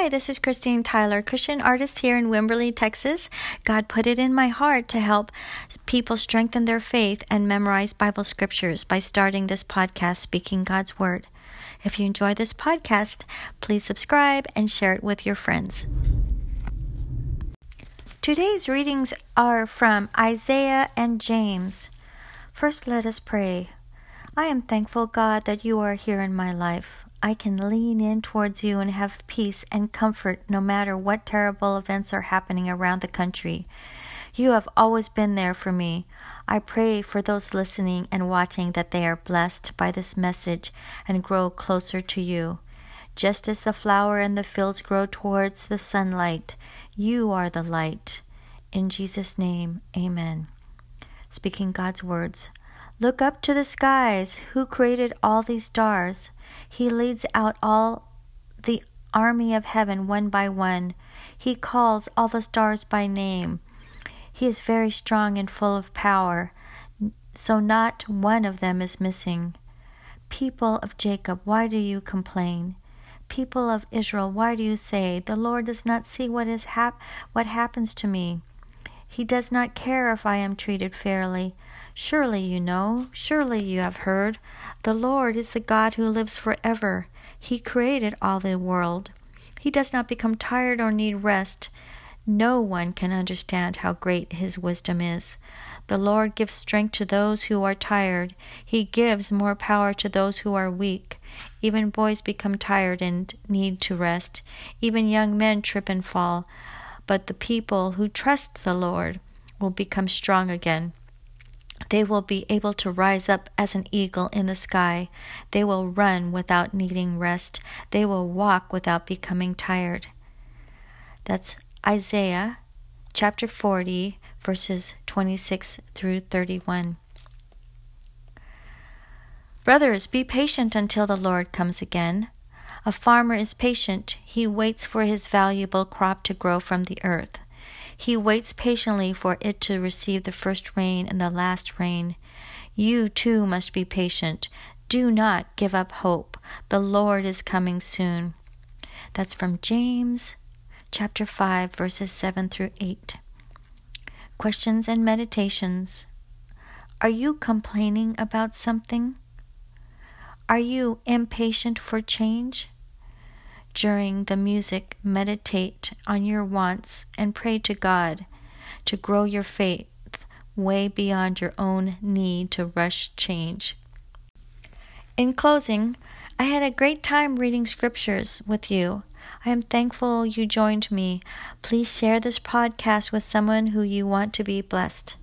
Hi, this is Christine Tyler, Christian artist here in Wimberley, Texas. God put it in my heart to help people strengthen their faith and memorize Bible scriptures by starting this podcast, Speaking God's Word. If you enjoy this podcast, please subscribe and share it with your friends. Today's readings are from Isaiah and James. First, let us pray. I am thankful, God, that you are here in my life. I can lean in towards you and have peace and comfort no matter what terrible events are happening around the country. You have always been there for me. I pray for those listening and watching that they are blessed by this message and grow closer to you. Just as the flower in the fields grow towards the sunlight, you are the light. In Jesus' name, amen. Speaking God's words. Look up to the skies. Who created all these stars? He leads out all the army of heaven one by one. He calls all the stars by name. He is very strong and full of power, so not one of them is missing. People of Jacob, why do you complain? People of Israel, why do you say, The Lord does not see what is hap- what happens to me? He does not care if I am treated fairly. Surely you know, surely you have heard. The Lord is the God who lives forever. He created all the world. He does not become tired or need rest. No one can understand how great his wisdom is. The Lord gives strength to those who are tired. He gives more power to those who are weak. Even boys become tired and need to rest. Even young men trip and fall. But the people who trust the Lord will become strong again. They will be able to rise up as an eagle in the sky. They will run without needing rest. They will walk without becoming tired. That's Isaiah chapter 40, verses 26 through 31. Brothers, be patient until the Lord comes again. A farmer is patient. He waits for his valuable crop to grow from the earth. He waits patiently for it to receive the first rain and the last rain. You too must be patient. Do not give up hope. The Lord is coming soon. That's from James chapter 5 verses 7 through 8. Questions and meditations. Are you complaining about something? Are you impatient for change? During the music, meditate on your wants and pray to God to grow your faith way beyond your own need to rush change. In closing, I had a great time reading scriptures with you. I am thankful you joined me. Please share this podcast with someone who you want to be blessed.